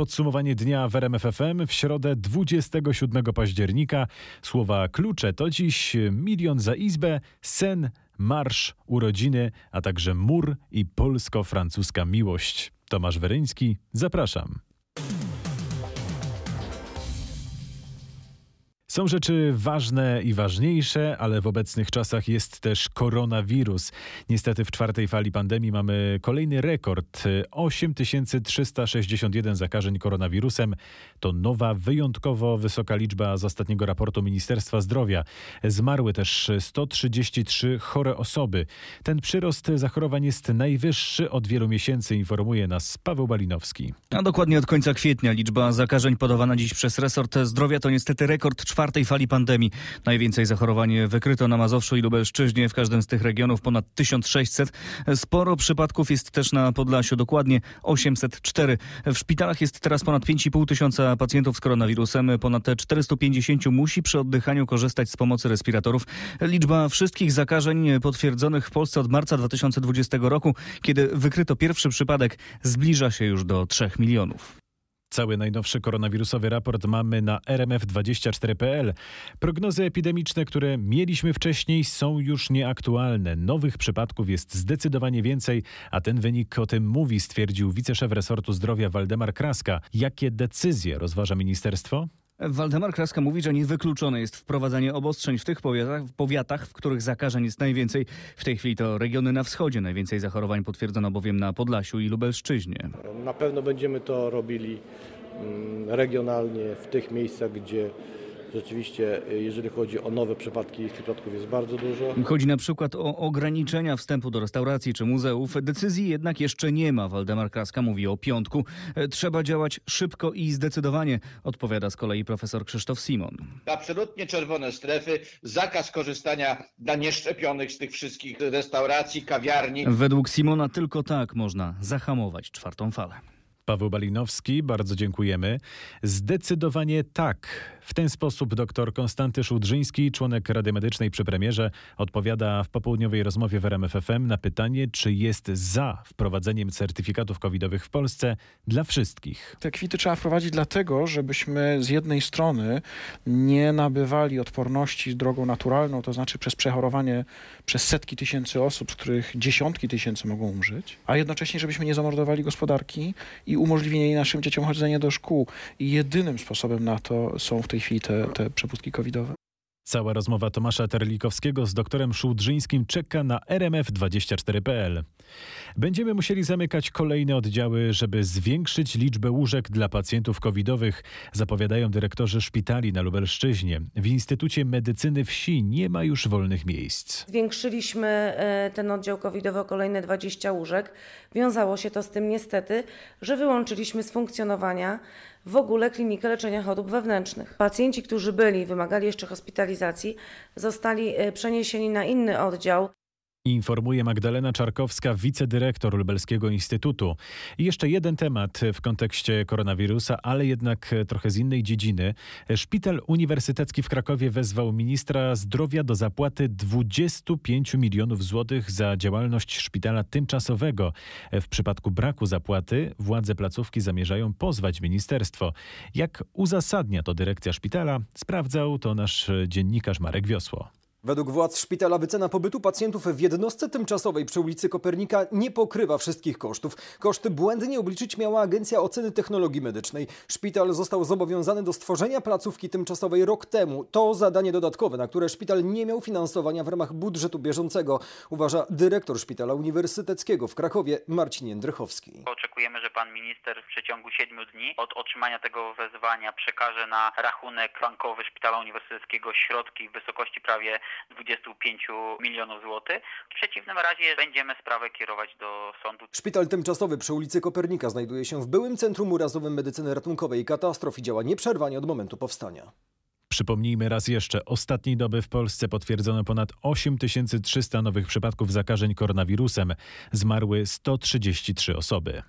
podsumowanie dnia w RMF FM w środę 27 października. Słowa klucze to dziś milion za izbę, sen, marsz, urodziny, a także mur i polsko-francuska miłość. Tomasz Weryński, zapraszam. Są rzeczy ważne i ważniejsze, ale w obecnych czasach jest też koronawirus. Niestety w czwartej fali pandemii mamy kolejny rekord 8361 zakażeń koronawirusem. To nowa, wyjątkowo wysoka liczba z ostatniego raportu Ministerstwa Zdrowia. Zmarły też 133 chore osoby. Ten przyrost zachorowań jest najwyższy od wielu miesięcy, informuje nas Paweł Balinowski. A dokładnie od końca kwietnia liczba zakażeń podawana dziś przez resort zdrowia to niestety rekord czwartej czwartej fali pandemii. Najwięcej zachorowań wykryto na Mazowszu i Lubelszczyźnie. W każdym z tych regionów ponad 1600. Sporo przypadków jest też na Podlasiu, dokładnie 804. W szpitalach jest teraz ponad 5,5 tysiąca pacjentów z koronawirusem. Ponad 450 musi przy oddychaniu korzystać z pomocy respiratorów. Liczba wszystkich zakażeń potwierdzonych w Polsce od marca 2020 roku, kiedy wykryto pierwszy przypadek, zbliża się już do 3 milionów. Cały najnowszy koronawirusowy raport mamy na rmf24.pl. Prognozy epidemiczne, które mieliśmy wcześniej, są już nieaktualne. Nowych przypadków jest zdecydowanie więcej, a ten wynik o tym mówi, stwierdził wiceszef resortu zdrowia Waldemar Kraska. Jakie decyzje rozważa ministerstwo? Waldemar Kraska mówi, że niewykluczone jest wprowadzanie obostrzeń w tych powiatach, powiatach, w których zakażeń jest najwięcej. W tej chwili to regiony na wschodzie. Najwięcej zachorowań potwierdzono bowiem na Podlasiu i Lubelszczyźnie. Na pewno będziemy to robili mm, regionalnie w tych miejscach, gdzie Rzeczywiście, jeżeli chodzi o nowe przypadki, ich przypadków jest bardzo dużo. Chodzi na przykład o ograniczenia wstępu do restauracji czy muzeów. Decyzji jednak jeszcze nie ma. Waldemar Kraska mówi o piątku. Trzeba działać szybko i zdecydowanie, odpowiada z kolei profesor Krzysztof Simon. Absolutnie czerwone strefy, zakaz korzystania dla nieszczepionych z tych wszystkich restauracji, kawiarni. Według Simona tylko tak można zahamować czwartą falę. Paweł Balinowski, bardzo dziękujemy. Zdecydowanie tak. W ten sposób dr Konstanty Szudrzyński, członek Rady Medycznej przy premierze, odpowiada w popołudniowej rozmowie w RMFFM na pytanie, czy jest za wprowadzeniem certyfikatów covidowych w Polsce dla wszystkich. Te kwity trzeba wprowadzić dlatego, żebyśmy z jednej strony nie nabywali odporności drogą naturalną, to znaczy przez przechorowanie przez setki tysięcy osób, z których dziesiątki tysięcy mogą umrzeć, a jednocześnie, żebyśmy nie zamordowali gospodarki i umożliwienie naszym dzieciom chodzenia do szkół. I jedynym sposobem na to są w tej chwili te, te przepustki covidowe. Cała rozmowa Tomasza Terlikowskiego z doktorem Szudrzyńskim czeka na rmf24.pl. Będziemy musieli zamykać kolejne oddziały, żeby zwiększyć liczbę łóżek dla pacjentów covidowych, zapowiadają dyrektorzy szpitali na Lubelszczyźnie. W Instytucie Medycyny Wsi nie ma już wolnych miejsc. Zwiększyliśmy e, ten oddział covidowy o kolejne 20 łóżek. Wiązało się to z tym niestety, że wyłączyliśmy z funkcjonowania w ogóle klinikę leczenia chorób wewnętrznych. Pacjenci, którzy byli, wymagali jeszcze hospitalizacji, zostali e, przeniesieni na inny oddział. Informuje Magdalena Czarkowska, wicedyrektor Lubelskiego Instytutu. I jeszcze jeden temat w kontekście koronawirusa, ale jednak trochę z innej dziedziny. Szpital Uniwersytecki w Krakowie wezwał ministra zdrowia do zapłaty 25 milionów złotych za działalność szpitala tymczasowego. W przypadku braku zapłaty władze placówki zamierzają pozwać ministerstwo. Jak uzasadnia to dyrekcja szpitala, sprawdzał to nasz dziennikarz Marek Wiosło. Według władz szpitala wycena pobytu pacjentów w jednostce tymczasowej przy ulicy Kopernika nie pokrywa wszystkich kosztów. Koszty błędnie obliczyć miała Agencja Oceny Technologii Medycznej. Szpital został zobowiązany do stworzenia placówki tymczasowej rok temu. To zadanie dodatkowe, na które szpital nie miał finansowania w ramach budżetu bieżącego, uważa dyrektor Szpitala Uniwersyteckiego w Krakowie Marcin Jędrychowski. Oczekujemy, że pan minister w przeciągu siedmiu dni od otrzymania tego wezwania przekaże na rachunek bankowy Szpitala Uniwersyteckiego środki w wysokości prawie 25 milionów złotych. W przeciwnym razie będziemy sprawę kierować do sądu. Szpital tymczasowy przy ulicy Kopernika znajduje się w byłym Centrum Urazowym Medycyny Ratunkowej i Katastrof i działa nieprzerwanie od momentu powstania. Przypomnijmy raz jeszcze, ostatniej doby w Polsce potwierdzono ponad 8300 nowych przypadków zakażeń koronawirusem. Zmarły 133 osoby.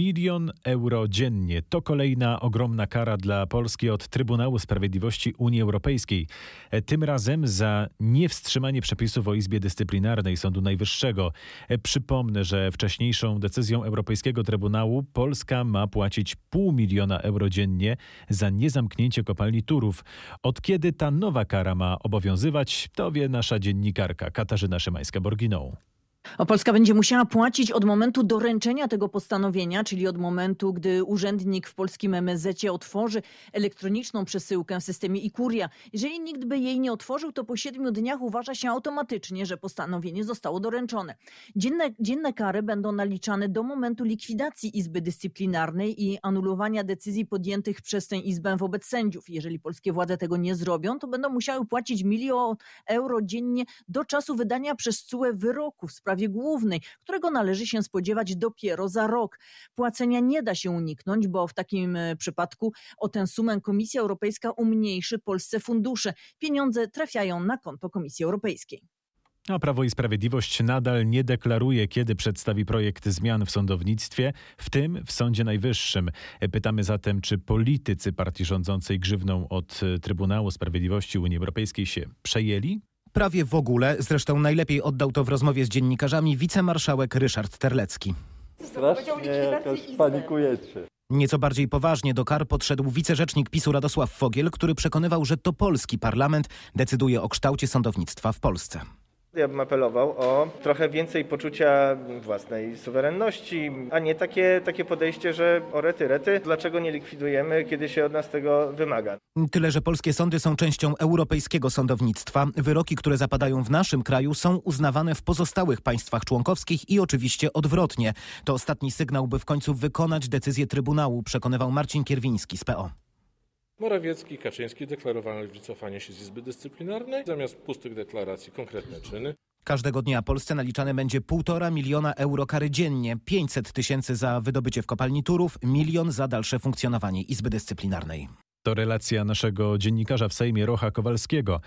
Milion euro dziennie to kolejna ogromna kara dla Polski od Trybunału Sprawiedliwości Unii Europejskiej. E, Tym razem za niewstrzymanie przepisów o Izbie Dyscyplinarnej Sądu Najwyższego. E, Przypomnę, że wcześniejszą decyzją Europejskiego Trybunału Polska ma płacić pół miliona euro dziennie za niezamknięcie kopalni Turów. Od kiedy ta nowa kara ma obowiązywać, to wie nasza dziennikarka Katarzyna Szymańska-Borginą. Polska będzie musiała płacić od momentu doręczenia tego postanowienia, czyli od momentu, gdy urzędnik w polskim MSZ otworzy elektroniczną przesyłkę w systemie e-Kuria. Jeżeli nikt by jej nie otworzył, to po siedmiu dniach uważa się automatycznie, że postanowienie zostało doręczone. Dzienne, dzienne kary będą naliczane do momentu likwidacji Izby Dyscyplinarnej i anulowania decyzji podjętych przez tę Izbę wobec sędziów. Jeżeli polskie władze tego nie zrobią, to będą musiały płacić milion euro dziennie do czasu wydania przez CUE wyroku w sprawie głównej, którego należy się spodziewać dopiero za rok. Płacenia nie da się uniknąć, bo w takim e, przypadku o tę sumę Komisja Europejska umniejszy Polsce fundusze. Pieniądze trafiają na konto Komisji Europejskiej. A Prawo i Sprawiedliwość nadal nie deklaruje, kiedy przedstawi projekt zmian w sądownictwie, w tym w Sądzie Najwyższym. Pytamy zatem, czy politycy partii rządzącej grzywną od Trybunału Sprawiedliwości Unii Europejskiej się przejęli? Prawie w ogóle, zresztą najlepiej oddał to w rozmowie z dziennikarzami wicemarszałek Ryszard Terlecki. Strasznie jakoś panikujecie. Nieco bardziej poważnie do kar podszedł wicerzecznik PiSu Radosław Fogiel, który przekonywał, że to polski parlament decyduje o kształcie sądownictwa w Polsce. Ja bym apelował o trochę więcej poczucia własnej suwerenności, a nie takie, takie podejście, że o rety, rety, dlaczego nie likwidujemy, kiedy się od nas tego wymaga. Tyle, że polskie sądy są częścią europejskiego sądownictwa. Wyroki, które zapadają w naszym kraju są uznawane w pozostałych państwach członkowskich i oczywiście odwrotnie. To ostatni sygnał, by w końcu wykonać decyzję Trybunału, przekonywał Marcin Kierwiński z PO. Morawiecki i Kaczyński deklarowali wycofanie się z Izby Dyscyplinarnej, zamiast pustych deklaracji konkretne czyny. Każdego dnia Polsce naliczane będzie 1,5 miliona euro kary dziennie, 500 tysięcy za wydobycie w kopalni Turów, milion za dalsze funkcjonowanie Izby Dyscyplinarnej. To relacja naszego dziennikarza w Sejmie Rocha Kowalskiego.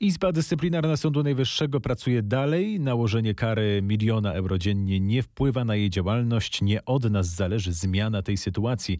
Izba Dyscyplinarna Sądu Najwyższego pracuje dalej. Nałożenie kary miliona euro dziennie nie wpływa na jej działalność. Nie od nas zależy zmiana tej sytuacji.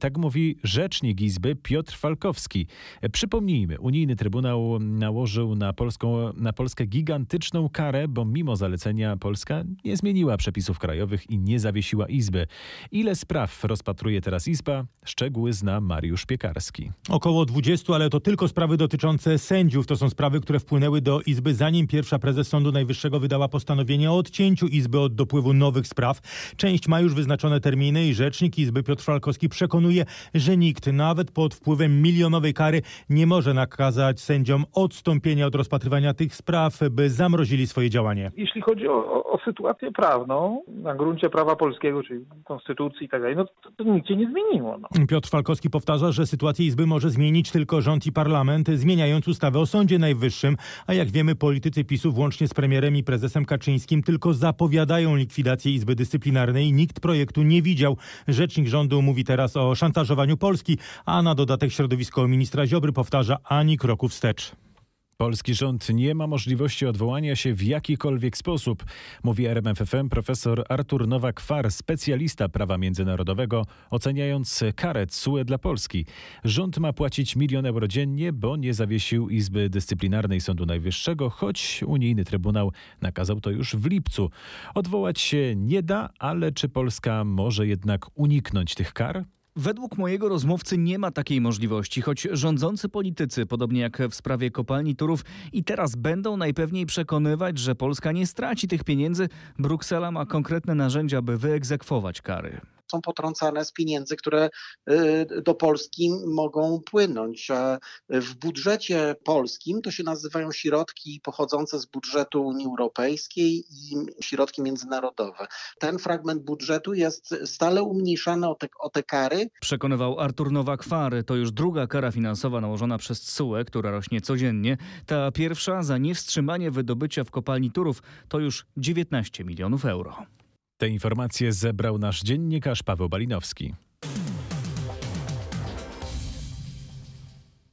Tak mówi rzecznik Izby Piotr Falkowski. Przypomnijmy, unijny trybunał nałożył na, Polską, na Polskę gigantyczną karę, bo mimo zalecenia Polska nie zmieniła przepisów krajowych i nie zawiesiła Izby. Ile spraw rozpatruje teraz Izba? Szczegóły zna Mariusz Piekarski. Około 20, ale to tylko sprawy dotyczące sędziów. To są sprawy, które wpłynęły do Izby, zanim pierwsza prezes Sądu Najwyższego wydała postanowienie o odcięciu Izby od dopływu nowych spraw. Część ma już wyznaczone terminy i rzecznik Izby Piotr Falkowski przekonuje, że nikt, nawet pod wpływem milionowej kary, nie może nakazać sędziom odstąpienia od rozpatrywania tych spraw, by zamrozili swoje działanie. Jeśli chodzi o, o, sytuację prawną na gruncie prawa polskiego, czyli konstytucji i tak dalej, no to, to nic się nie zmieniło. No. Piotr Falkowski powtarza, że sytuację Izby może zmienić tylko rząd i parlament, zmieniając ustawę o Sądzie Najwyższym. A jak wiemy, politycy PiSu, włącznie z premierem i prezesem Kaczyńskim, tylko zapowiadają likwidację Izby Dyscyplinarnej. Nikt projektu nie widział. Rzecznik rządu mówi teraz o szantażowaniu Polski, a na dodatek środowisko ministra Ziobry powtarza ani kroku wstecz. Polski rząd nie ma możliwości odwołania się w jakikolwiek sposób, mówi RMFFM profesor Artur Nowak-Far, specjalista prawa międzynarodowego, oceniając karę CUE dla Polski. Rząd ma płacić milion euro dziennie, bo nie zawiesił Izby Dyscyplinarnej Sądu Najwyższego, choć unijny Trybunał nakazał to już w lipcu. Odwołać się nie da, ale czy Polska może jednak uniknąć tych kar? Według mojego rozmówcy nie ma takiej możliwości, choć rządzący politycy, podobnie jak w sprawie kopalni Turów, i teraz będą najpewniej przekonywać, że Polska nie straci tych pieniędzy. Bruksela ma konkretne narzędzia, by wyegzekwować kary są potrącane z pieniędzy, które do Polski mogą płynąć. W budżecie polskim to się nazywają środki pochodzące z budżetu Unii Europejskiej i środki międzynarodowe. Ten fragment budżetu jest stale umniejszany o te, o te kary. Przekonywał Artur Nowak-Fary. To już druga kara finansowa nałożona przez CUE, która rośnie codziennie. Ta pierwsza za niewstrzymanie wydobycia w kopalni Turów to już 19 milionów euro. Te informacje zebrał nasz dziennikarz Paweł Balinowski.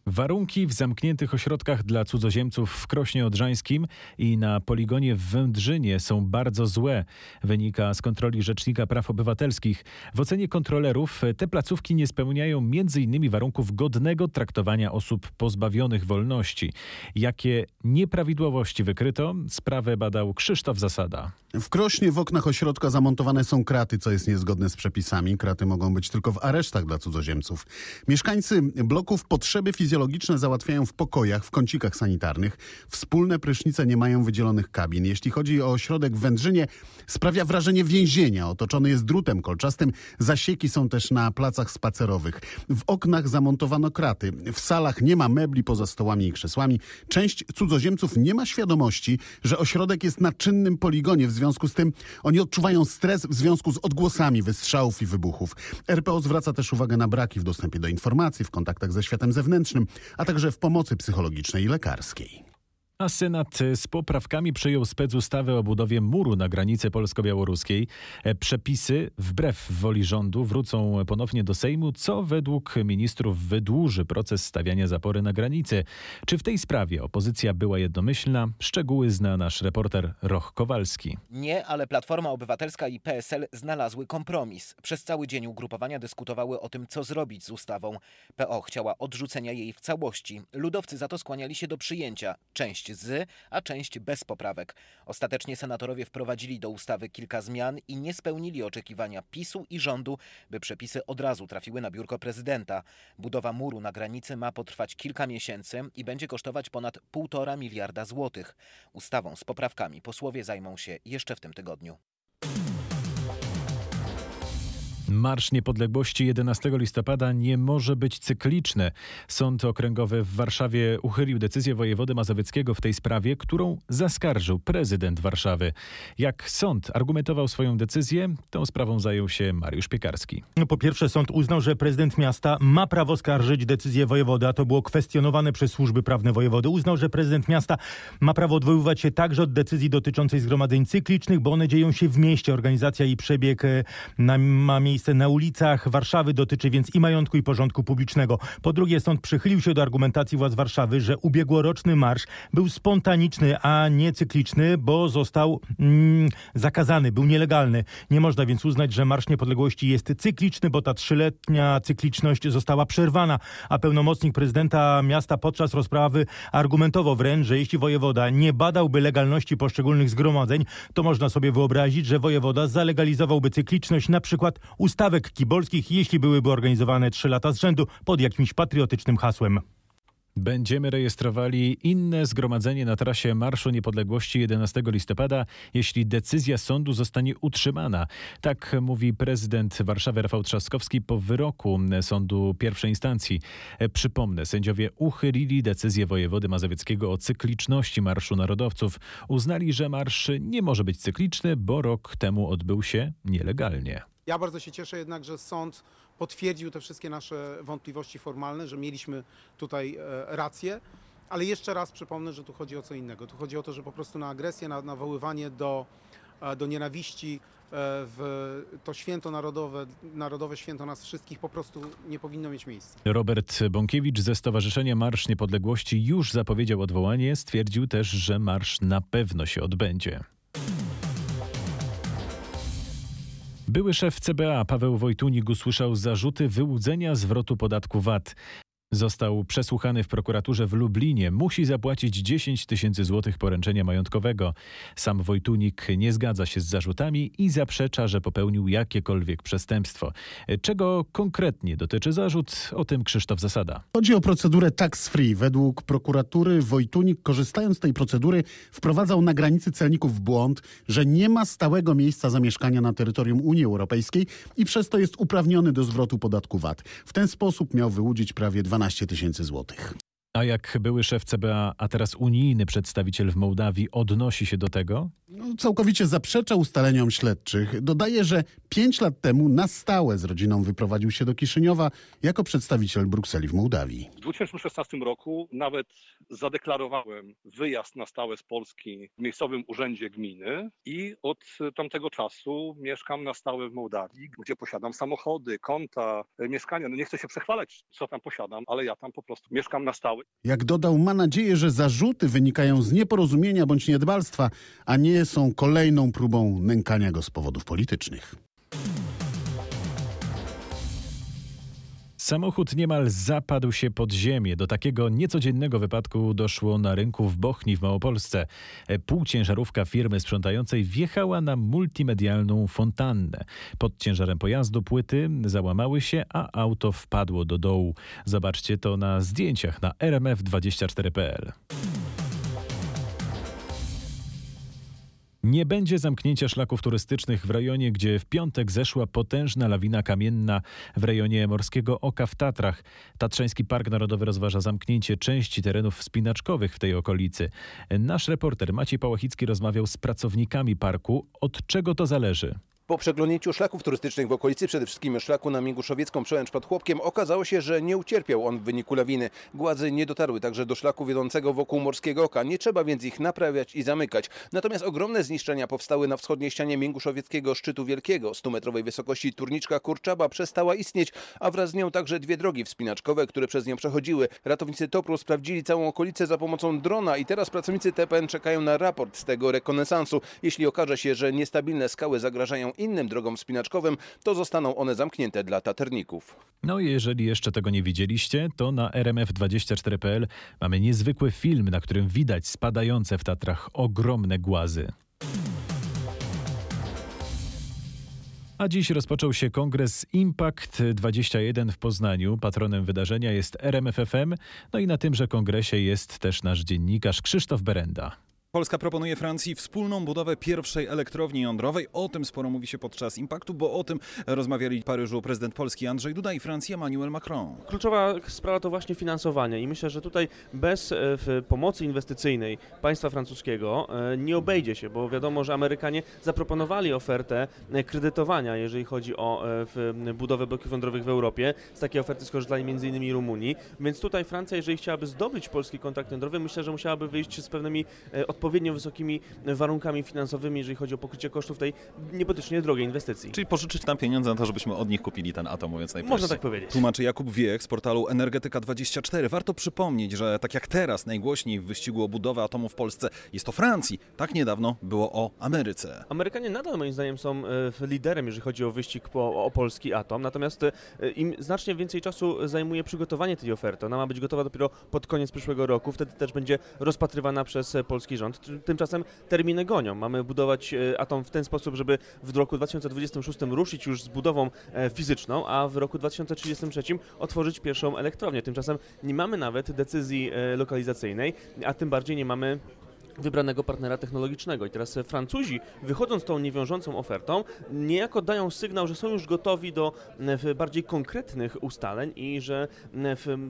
Warunki w zamkniętych ośrodkach dla cudzoziemców w Krośnie Odrzańskim i na poligonie w Wędrzynie są bardzo złe, wynika z kontroli Rzecznika Praw Obywatelskich. W ocenie kontrolerów te placówki nie spełniają m.in. warunków godnego traktowania osób pozbawionych wolności. Jakie nieprawidłowości wykryto? Sprawę badał Krzysztof Zasada. W Krośnie w oknach ośrodka zamontowane są kraty, co jest niezgodne z przepisami. Kraty mogą być tylko w aresztach dla cudzoziemców. Mieszkańcy bloków potrzeby fizjologiczne załatwiają w pokojach, w kącikach sanitarnych. Wspólne prysznice nie mają wydzielonych kabin. Jeśli chodzi o ośrodek w Wędrzynie, sprawia wrażenie więzienia. Otoczony jest drutem kolczastym. Zasieki są też na placach spacerowych. W oknach zamontowano kraty. W salach nie ma mebli poza stołami i krzesłami. Część cudzoziemców nie ma świadomości, że ośrodek jest na czynnym poligonie. W związku z tym oni odczuwają stres w związku z odgłosami wystrzałów i wybuchów. RPO zwraca też uwagę na braki w dostępie do informacji, w kontaktach ze światem zewnętrznym, a także w pomocy psychologicznej i lekarskiej. A Senat z poprawkami przyjął specustawę o budowie muru na granicy polsko-białoruskiej. Przepisy, wbrew woli rządu, wrócą ponownie do Sejmu, co według ministrów wydłuży proces stawiania zapory na granicy. Czy w tej sprawie opozycja była jednomyślna? Szczegóły zna nasz reporter Roch Kowalski. Nie, ale Platforma Obywatelska i PSL znalazły kompromis. Przez cały dzień ugrupowania dyskutowały o tym, co zrobić z ustawą. PO chciała odrzucenia jej w całości. Ludowcy za to skłaniali się do przyjęcia. Część z, a część bez poprawek. Ostatecznie senatorowie wprowadzili do ustawy kilka zmian i nie spełnili oczekiwania PiSu i rządu, by przepisy od razu trafiły na biurko prezydenta. Budowa muru na granicy ma potrwać kilka miesięcy i będzie kosztować ponad 1,5 miliarda złotych. Ustawą z poprawkami posłowie zajmą się jeszcze w tym tygodniu. Marsz Niepodległości 11 listopada nie może być cykliczny. Sąd Okręgowy w Warszawie uchylił decyzję wojewody mazowieckiego w tej sprawie, którą zaskarżył prezydent Warszawy. Jak sąd argumentował swoją decyzję, tą sprawą zajął się Mariusz Piekarski. No, po pierwsze, sąd uznał, że prezydent miasta ma prawo skarżyć decyzję wojewody, a to było kwestionowane przez służby prawne wojewody. Uznał, że prezydent miasta ma prawo odwoływać się także od decyzji dotyczącej zgromadzeń cyklicznych, bo one dzieją się w mieście. Organizacja i przebieg e, na, ma miejsce miejsce na ulicach Warszawy dotyczy więc i majątku, i porządku publicznego. Po drugie, sąd przychylił się do argumentacji władz Warszawy, że ubiegłoroczny marsz był spontaniczny, a nie cykliczny, bo został mm, zakazany, był nielegalny. Nie można więc uznać, że Marsz Niepodległości jest cykliczny, bo ta trzyletnia cykliczność została przerwana, a pełnomocnik prezydenta miasta podczas rozprawy argumentował wręcz, że jeśli wojewoda nie badałby legalności poszczególnych zgromadzeń, to można sobie wyobrazić, że wojewoda zalegalizowałby cykliczność na przykład ustawek kibolskich, jeśli byłyby organizowane trzy lata z rzędu pod jakimś patriotycznym hasłem. Będziemy rejestrowali inne zgromadzenie na trasie Marszu Niepodległości 11 listopada, jeśli decyzja sądu zostanie utrzymana. Tak mówi prezydent Warszawy Rafał Trzaskowski po wyroku sądu pierwszej instancji. Przypomnę, sędziowie uchylili decyzję wojewody mazowieckiego o cykliczności Marszu Narodowców. Uznali, że marsz nie może być cykliczny, bo rok temu odbył się nielegalnie. Ja bardzo się cieszę jednak, że sąd potwierdził te wszystkie nasze wątpliwości formalne, że mieliśmy tutaj e, rację. Ale jeszcze raz przypomnę, że tu chodzi o co innego. Tu chodzi o to, że po prostu na agresję, na nawoływanie do, e, do nienawiści e, w to święto narodowe, narodowe święto nas wszystkich po prostu nie powinno mieć miejsca. Robert Bąkiewicz ze Stowarzyszenia Marsz Niepodległości już zapowiedział odwołanie. Stwierdził też, że marsz na pewno się odbędzie. Były szef CBA Paweł Wojtunik usłyszał zarzuty wyłudzenia zwrotu podatku VAT. Został przesłuchany w prokuraturze w Lublinie. Musi zapłacić 10 tysięcy złotych poręczenia majątkowego. Sam Wojtunik nie zgadza się z zarzutami i zaprzecza, że popełnił jakiekolwiek przestępstwo. Czego konkretnie dotyczy zarzut? O tym Krzysztof Zasada. Chodzi o procedurę tax free. Według prokuratury Wojtunik, korzystając z tej procedury, wprowadzał na granicy celników błąd, że nie ma stałego miejsca zamieszkania na terytorium Unii Europejskiej i przez to jest uprawniony do zwrotu podatku VAT. W ten sposób miał wyłudzić prawie 12 tysięcy złotych. A jak były szef CBA, a teraz unijny przedstawiciel w Mołdawii odnosi się do tego? No, całkowicie zaprzecza ustaleniom śledczych. Dodaje, że pięć lat temu na stałe z rodziną wyprowadził się do Kiszyniowa jako przedstawiciel Brukseli w Mołdawii. W 2016 roku nawet zadeklarowałem wyjazd na stałe z Polski w miejscowym urzędzie gminy i od tamtego czasu mieszkam na stałe w Mołdawii, gdzie posiadam samochody, konta, mieszkania. No nie chcę się przechwalać, co tam posiadam, ale ja tam po prostu mieszkam na stałe. Jak dodał, ma nadzieję, że zarzuty wynikają z nieporozumienia bądź niedbalstwa, a nie są kolejną próbą nękania go z powodów politycznych. Samochód niemal zapadł się pod ziemię. Do takiego niecodziennego wypadku doszło na rynku w Bochni w Małopolsce. Półciężarówka firmy sprzątającej wjechała na multimedialną fontannę. Pod ciężarem pojazdu płyty załamały się, a auto wpadło do dołu. Zobaczcie to na zdjęciach na rmf24.pl. Nie będzie zamknięcia szlaków turystycznych w rejonie, gdzie w piątek zeszła potężna lawina kamienna w rejonie Morskiego Oka w Tatrach. Tatrzański Park Narodowy rozważa zamknięcie części terenów wspinaczkowych w tej okolicy. Nasz reporter Maciej Pałachicki rozmawiał z pracownikami parku. Od czego to zależy? Po przeglądnięciu szlaków turystycznych w okolicy, przede wszystkim szlaku na Mięguszowiecką przełęcz pod Chłopkiem, okazało się, że nie ucierpiał on w wyniku lawiny. Gładzy nie dotarły także do szlaku wiodącego wokół Morskiego Oka. Nie trzeba więc ich naprawiać i zamykać. Natomiast ogromne zniszczenia powstały na wschodniej ścianie Mięguszowieckiego Szczytu Wielkiego. 100-metrowej wysokości Turniczka Kurczaba przestała istnieć, a wraz z nią także dwie drogi wspinaczkowe, które przez nią przechodziły. Ratownicy TOPR-u sprawdzili całą okolicę za pomocą drona i teraz pracownicy TPN czekają na raport z tego rekonesansu. Jeśli okaże się, że niestabilne skały zagrażają innym drogom wspinaczkowym, to zostaną one zamknięte dla taterników. No i jeżeli jeszcze tego nie widzieliście, to na rmf24.pl mamy niezwykły film, na którym widać spadające w Tatrach ogromne głazy. A dziś rozpoczął się kongres Impact 21 w Poznaniu. Patronem wydarzenia jest RMFFM, no i na tymże kongresie jest też nasz dziennikarz Krzysztof Berenda. Polska proponuje Francji wspólną budowę pierwszej elektrowni jądrowej. O tym sporo mówi się podczas impaktu, bo o tym rozmawiali w Paryżu prezydent Polski Andrzej Duda i Francji Emmanuel Macron. Kluczowa sprawa to właśnie finansowanie i myślę, że tutaj bez e, pomocy inwestycyjnej państwa francuskiego e, nie obejdzie się, bo wiadomo, że Amerykanie zaproponowali ofertę e, kredytowania, jeżeli chodzi o budowę bloków jądrowych w Europie. Z takiej oferty skorzystali m.in. Rumunii, więc tutaj Francja, jeżeli chciałaby zdobyć polski kontrakt jądrowy, myślę, że musiałaby wyjść z pewnymi odpowiedziami odpowiednio wysokimi warunkami finansowymi, jeżeli chodzi o pokrycie kosztów tej niebotycznie drogiej inwestycji. Czyli pożyczyć nam pieniądze na to, żebyśmy od nich kupili ten atom, mówiąc najprościej. Można tak powiedzieć. Tłumaczy Jakub Wiech z portalu Energetyka24. Warto przypomnieć, że tak jak teraz najgłośniej w wyścigu o budowę atomu w Polsce jest o Francji, tak niedawno było o Ameryce. Amerykanie nadal moim zdaniem są e, liderem, jeżeli chodzi o wyścig po, o polski atom, natomiast e, im znacznie więcej czasu zajmuje przygotowanie tej oferty. Ona ma być gotowa dopiero pod koniec przyszłego roku, wtedy też będzie rozpatrywana przez polski rząd. Tymczasem terminy gonią. Mamy budować e, atom w ten sposób, żeby w roku 2026 ruszyć już z budową e, fizyczną, a w roku 2033 otworzyć pierwszą elektrownię. Tymczasem nie mamy nawet decyzji e, lokalizacyjnej, a tym bardziej nie mamy wybranego partnera technologicznego. I teraz Francuzi, wychodząc tą niewiążącą ofertą, niejako dają sygnał, że są już gotowi do bardziej konkretnych ustaleń i że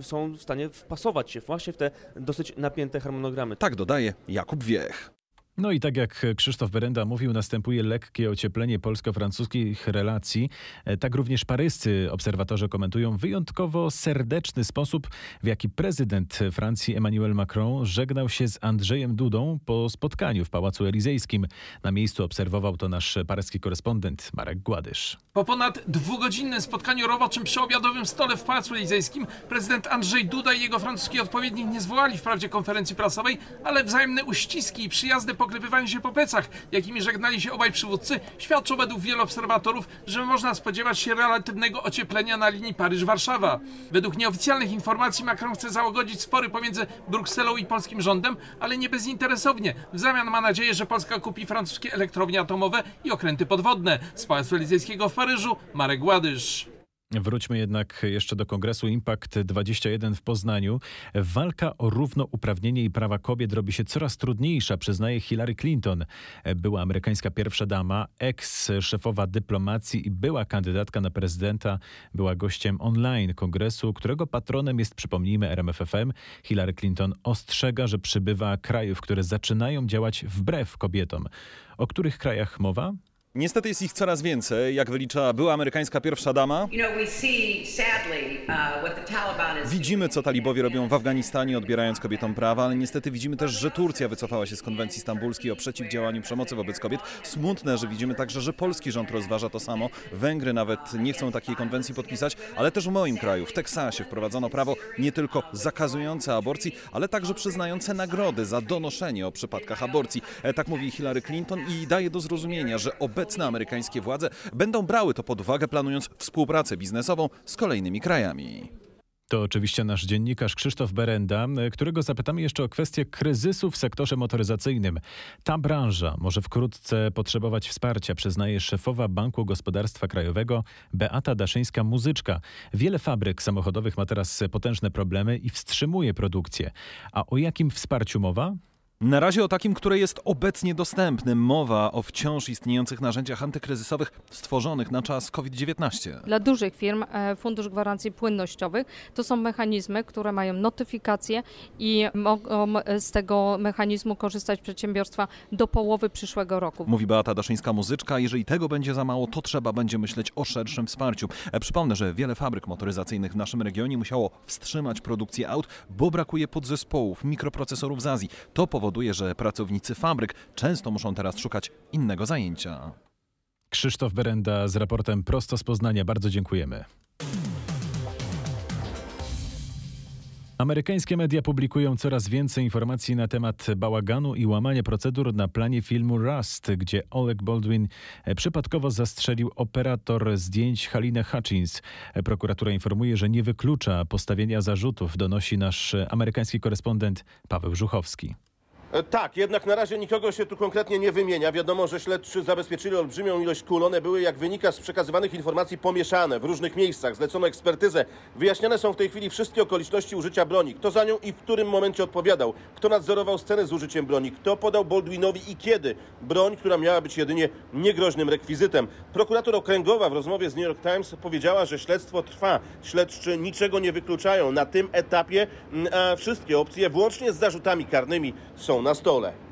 są w stanie wpasować się właśnie w te dosyć napięte harmonogramy. Tak dodaje Jakub Wiech. No i tak jak Krzysztof Berenda mówił, następuje lekkie ocieplenie polsko-francuskich relacji. E, tak również paryscy obserwatorzy komentują wyjątkowo serdeczny sposób, w jaki prezydent Francji Emmanuel Macron żegnał się z Andrzejem Dudą po spotkaniu w Pałacu Elizejskim. Na miejscu obserwował to nasz paryski korespondent Marek Gładysz. Po ponad dwugodzinnym spotkaniu roboczym przy obiadowym stole w Pałacu Elizejskim prezydent Andrzej Duda i jego francuski odpowiednik nie zwołali wprawdzie konferencji prasowej, ale wzajemne uściski i przyjazdy poklepywanie się po plecach, jakimi żegnali się obaj przywódcy, świadczą według wielu obserwatorów, że można spodziewać się relatywnego ocieplenia na linii Paryż-Warszawa. Według nieoficjalnych informacji Macron chce załagodzić spory pomiędzy Brukselą i polskim rządem, ale nie bezinteresownie. W zamian ma nadzieję, że Polska kupi francuskie elektrownie atomowe i okręty podwodne. Z Pałacu Elizejskiego w Paryżu Marek Gładysz. Wróćmy jednak jeszcze do Kongresu Impact 21 w Poznaniu. Walka o równouprawnienie i prawa kobiet robi się coraz trudniejsza, przyznaje Hillary Clinton. Była amerykańska pierwsza dama, eks-szefowa dyplomacji i była kandydatka na prezydenta. Była gościem online kongresu, którego patronem jest, przypomnijmy, RMFFM. Hillary Clinton ostrzega, że przybywa krajów, które zaczynają działać wbrew kobietom. O których krajach mowa? Niestety jest ich coraz więcej, jak wylicza była amerykańska pierwsza dama. Widzimy, co talibowie robią w Afganistanie, odbierając kobietom prawa, ale niestety widzimy też, że Turcja wycofała się z konwencji stambulskiej o przeciwdziałaniu przemocy wobec kobiet. Smutne, że widzimy także, że polski rząd rozważa to samo. Węgry nawet nie chcą takiej konwencji podpisać, ale też w moim kraju, w Teksasie, wprowadzono prawo nie tylko zakazujące aborcji, ale także przyznające nagrody za donoszenie o przypadkach aborcji. E, tak mówi Hillary Clinton i daje do zrozumienia, że obecnie obecne amerykańskie władze będą brały to pod uwagę, planując współpracę biznesową z kolejnymi krajami. To oczywiście nasz dziennikarz Krzysztof Berenda, którego zapytamy jeszcze o kwestię kryzysu w sektorze motoryzacyjnym. Ta branża może wkrótce potrzebować wsparcia, przyznaje szefowa Banku Gospodarstwa Krajowego Beata Daszyńska-Muzyczka. Wiele fabryk samochodowych ma teraz potężne problemy i wstrzymuje produkcję. A o jakim wsparciu mowa? Na razie o takim, które jest obecnie dostępne. Mowa o wciąż istniejących narzędziach antykryzysowych stworzonych na czas COVID-19. Dla dużych firm e, Fundusz Gwarancji Płynnościowych to są mechanizmy, które mają notyfikację i mogą z tego mechanizmu korzystać przedsiębiorstwa do połowy przyszłego roku. Mówi Beata Daszyńska-Muzyczka. Jeżeli tego będzie za mało, to trzeba będzie myśleć o szerszym wsparciu. E, przypomnę, że wiele fabryk motoryzacyjnych w naszym regionie musiało wstrzymać produkcję aut, bo brakuje podzespołów, mikroprocesorów z Azji. To powoduje powoduje, że pracownicy fabryk często muszą teraz szukać innego zajęcia. Krzysztof Berenda z raportem prosto z Poznania. Bardzo dziękujemy. Amerykańskie media publikują coraz więcej informacji na temat bałaganu i łamania procedur na planie filmu Rust, gdzie Oleg Baldwin przypadkowo zastrzelił operator zdjęć Halinę Hutchins. Prokuratura informuje, że nie wyklucza postawienia zarzutów, donosi nasz amerykański korespondent Paweł Żuchowski. E, tak, jednak na razie nikogo się tu konkretnie nie wymienia. Wiadomo, że śledczy zabezpieczyli olbrzymią ilość kul. One były, jak wynika z przekazywanych informacji, pomieszane w różnych miejscach. Zlecono ekspertyzę. Wyjaśniane są w tej chwili wszystkie okoliczności użycia broni. Kto za nią i w którym momencie odpowiadał. Kto nadzorował scenę z użyciem broni. Kto podał Baldwinowi i kiedy. Broń, która miała być jedynie niegroźnym rekwizytem. Prokurator okręgowa w rozmowie z New York Times powiedziała, że śledztwo trwa. Śledczy niczego nie wykluczają. Na tym etapie mm, wszystkie opcje, włącznie z zarzutami karnymi, są na stole.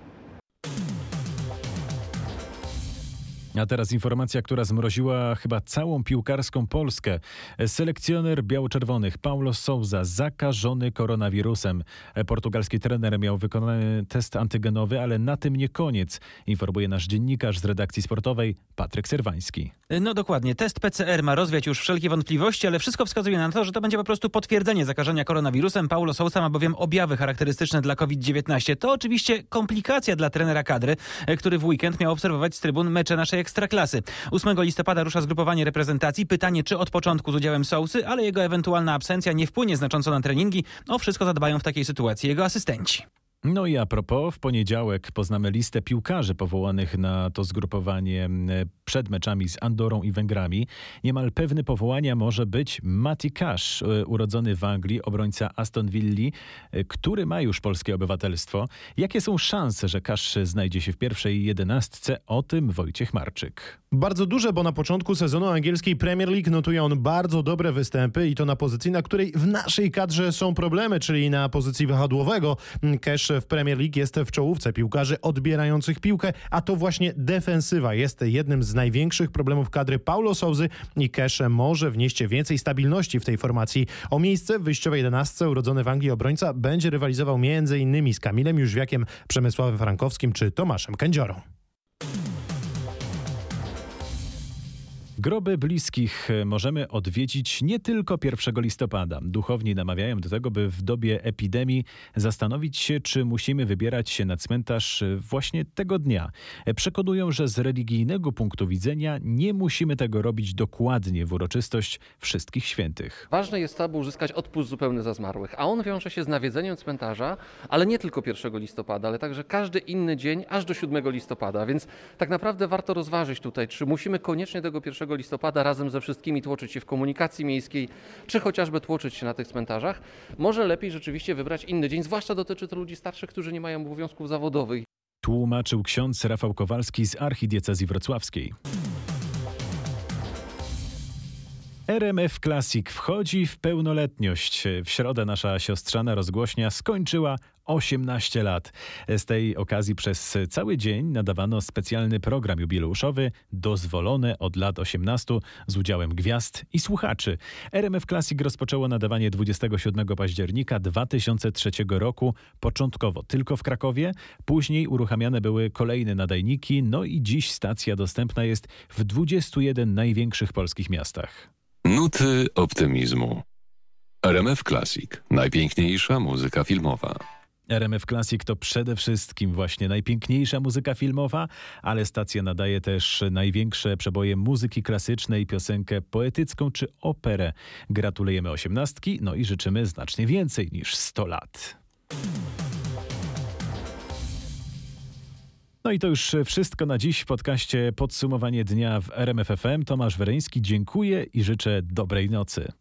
A teraz informacja, która zmroziła chyba całą piłkarską Polskę. Selekcjoner biało-czerwonych Paulo Souza zakażony koronawirusem. Portugalski trener miał wykonany test antygenowy, ale na tym nie koniec, informuje nasz dziennikarz z redakcji sportowej Patryk Serwański. No dokładnie. Test PCR ma rozwiać już wszelkie wątpliwości, ale wszystko wskazuje na to, że to będzie po prostu potwierdzenie zakażenia koronawirusem. Paulo Sousa ma bowiem objawy charakterystyczne dla COVID-19. To oczywiście komplikacja dla trenera kadry, który w weekend miał obserwować z trybun mecze naszej Ekstraklasy. 8 listopada rusza zgrupowanie reprezentacji. Pytanie, czy od początku z udziałem Sousy, ale jego ewentualna absencja nie wpłynie znacząco na treningi. O wszystko zadbają w takiej sytuacji jego asystenci. No i a propos, w poniedziałek poznamy listę piłkarzy powołanych na to zgrupowanie przed meczami z Andorą i Węgrami. Niemal pewny powołania może być Mati Cash, e, urodzony w Anglii, obrońca Aston Villa, e, który ma już polskie obywatelstwo. Jakie są szanse, że Cash znajdzie się w pierwszej jedenastce? O tym Wojciech Marczyk. Bardzo duże, bo na początku sezonu angielskiej Premier League notuje on bardzo dobre występy i to na pozycji, na której w naszej kadrze są problemy, czyli na pozycji wahadłowego. Cash w Premier League jest w czołówce piłkarzy odbierających piłkę, a to właśnie defensywa jest jednym z największych problemów kadry Paulo Souzy i Cash może wnieść więcej stabilności w tej formacji. O miejsce w wyjściowej 11 urodzony w Anglii obrońca będzie rywalizował m.in. z Kamilem Jóźwiakiem, Przemysławem Frankowskim czy Tomaszem Kędziorą. Groby bliskich możemy odwiedzić nie tylko 1 listopada. Duchowni namawiają do tego, by w dobie epidemii zastanowić się, czy musimy wybierać się na cmentarz właśnie tego dnia. Przekonują, że z religijnego punktu widzenia nie musimy tego robić dokładnie w uroczystość wszystkich świętych. Ważne jest to, aby uzyskać odpust zupełny za zmarłych, a on wiąże się z nawiedzeniem cmentarza, ale nie tylko 1 listopada, ale także każdy inny dzień aż do 7 listopada, więc tak naprawdę warto rozważyć tutaj, czy musimy koniecznie tego 1 1 listopada razem ze wszystkimi tłoczyć się w komunikacji miejskiej, czy chociażby tłoczyć się na tych cmentarzach, może lepiej rzeczywiście wybrać inny dzień, zwłaszcza dotyczy to ludzi starszych, którzy nie mają obowiązków zawodowych. Tłumaczył ksiądz Rafał Kowalski z archidiecezji wrocławskiej. RMF Classic wchodzi w pełnoletność. W środę nasza siostrzana rozgłośnia skończyła 18 lat. Z tej okazji przez cały dzień nadawano specjalny program jubileuszowy dozwolone od lat 18 z udziałem gwiazd i słuchaczy. RMF Classic rozpoczęło nadawanie 27 października 2003 roku, początkowo tylko w Krakowie, później uruchamiane były kolejne nadajniki, no i dziś stacja dostępna jest w 21 największych polskich miastach. Nuty optymizmu. RMF Classic. Najpiękniejsza muzyka filmowa. RMF Classic to przede wszystkim właśnie najpiękniejsza muzyka filmowa, ale stacja nadaje też największe przeboje muzyki klasycznej, piosenkę poetycką czy operę. Gratulujemy osiemnastki, no i życzymy znacznie więcej niż 100 lat. No i to już wszystko na dziś w podcaście Podsumowanie dnia w RMF FM. Tomasz Wereński, dziękuję i życzę dobrej nocy.